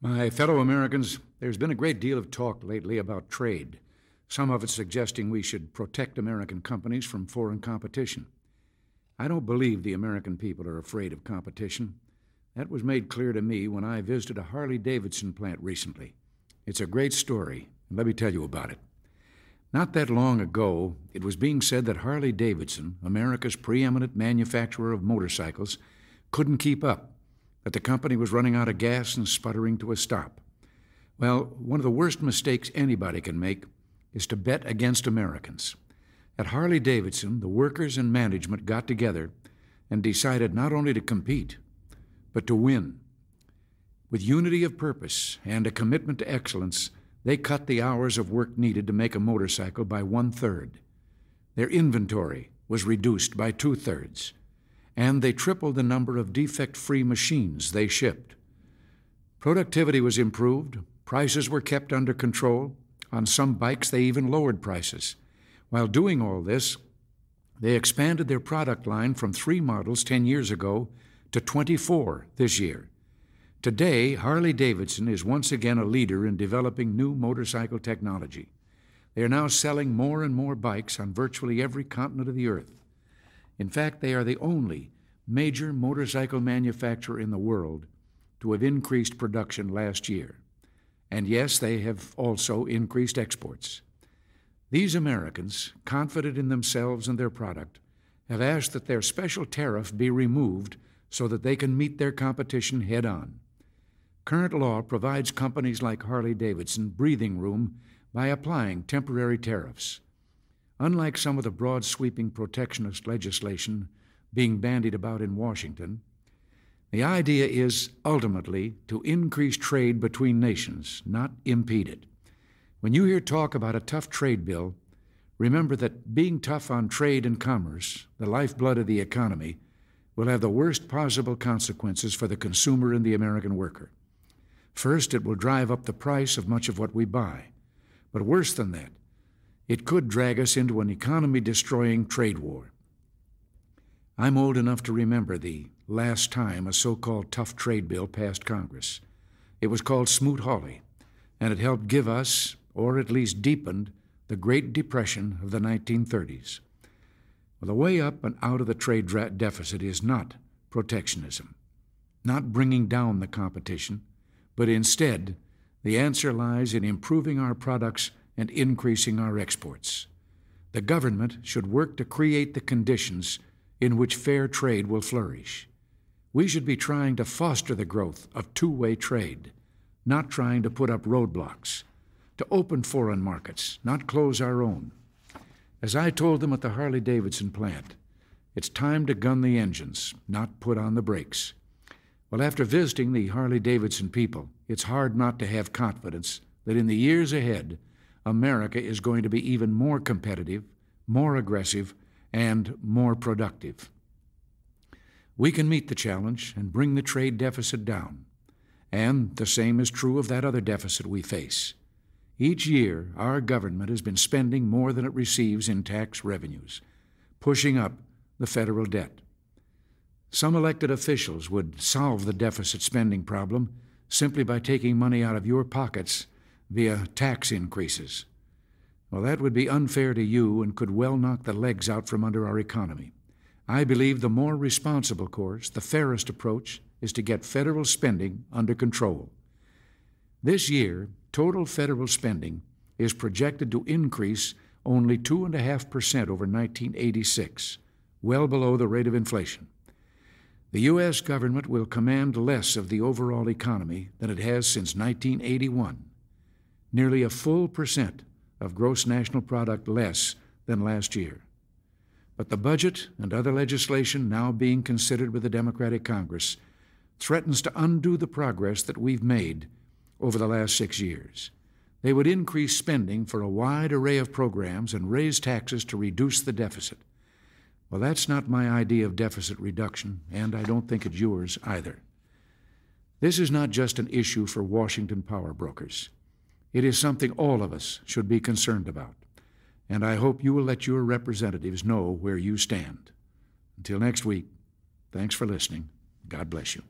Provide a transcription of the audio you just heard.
My fellow Americans, there's been a great deal of talk lately about trade, some of it suggesting we should protect American companies from foreign competition. I don't believe the American people are afraid of competition. That was made clear to me when I visited a Harley Davidson plant recently. It's a great story, and let me tell you about it. Not that long ago, it was being said that Harley Davidson, America's preeminent manufacturer of motorcycles, couldn't keep up that the company was running out of gas and sputtering to a stop. Well, one of the worst mistakes anybody can make is to bet against Americans. At Harley Davidson, the workers and management got together and decided not only to compete, but to win. With unity of purpose and a commitment to excellence, they cut the hours of work needed to make a motorcycle by one third. Their inventory was reduced by two thirds and they tripled the number of defect free machines they shipped. Productivity was improved, prices were kept under control. On some bikes, they even lowered prices. While doing all this, they expanded their product line from three models 10 years ago to 24 this year. Today, Harley Davidson is once again a leader in developing new motorcycle technology. They are now selling more and more bikes on virtually every continent of the earth. In fact, they are the only major motorcycle manufacturer in the world to have increased production last year. And yes, they have also increased exports. These Americans, confident in themselves and their product, have asked that their special tariff be removed so that they can meet their competition head on. Current law provides companies like Harley Davidson breathing room by applying temporary tariffs. Unlike some of the broad sweeping protectionist legislation being bandied about in Washington, the idea is ultimately to increase trade between nations, not impede it. When you hear talk about a tough trade bill, remember that being tough on trade and commerce, the lifeblood of the economy, will have the worst possible consequences for the consumer and the American worker. First, it will drive up the price of much of what we buy. But worse than that, it could drag us into an economy destroying trade war. I'm old enough to remember the last time a so called tough trade bill passed Congress. It was called Smoot-Hawley, and it helped give us, or at least deepened, the Great Depression of the 1930s. Well, the way up and out of the trade deficit is not protectionism, not bringing down the competition, but instead, the answer lies in improving our products and increasing our exports. The government should work to create the conditions in which fair trade will flourish. We should be trying to foster the growth of two way trade, not trying to put up roadblocks, to open foreign markets, not close our own. As I told them at the Harley Davidson plant, it's time to gun the engines, not put on the brakes. Well, after visiting the Harley Davidson people, it's hard not to have confidence that in the years ahead, America is going to be even more competitive, more aggressive, and more productive. We can meet the challenge and bring the trade deficit down. And the same is true of that other deficit we face. Each year, our government has been spending more than it receives in tax revenues, pushing up the federal debt. Some elected officials would solve the deficit spending problem simply by taking money out of your pockets via tax increases. Well, that would be unfair to you and could well knock the legs out from under our economy. I believe the more responsible course, the fairest approach, is to get federal spending under control. This year, total federal spending is projected to increase only 2.5% over 1986, well below the rate of inflation. The U.S. government will command less of the overall economy than it has since 1981 nearly a full percent of gross national product less than last year. But the budget and other legislation now being considered with the Democratic Congress threatens to undo the progress that we've made over the last six years. They would increase spending for a wide array of programs and raise taxes to reduce the deficit. Well, that's not my idea of deficit reduction, and I don't think it's yours either. This is not just an issue for Washington power brokers. It is something all of us should be concerned about, and I hope you will let your representatives know where you stand. Until next week, thanks for listening. God bless you.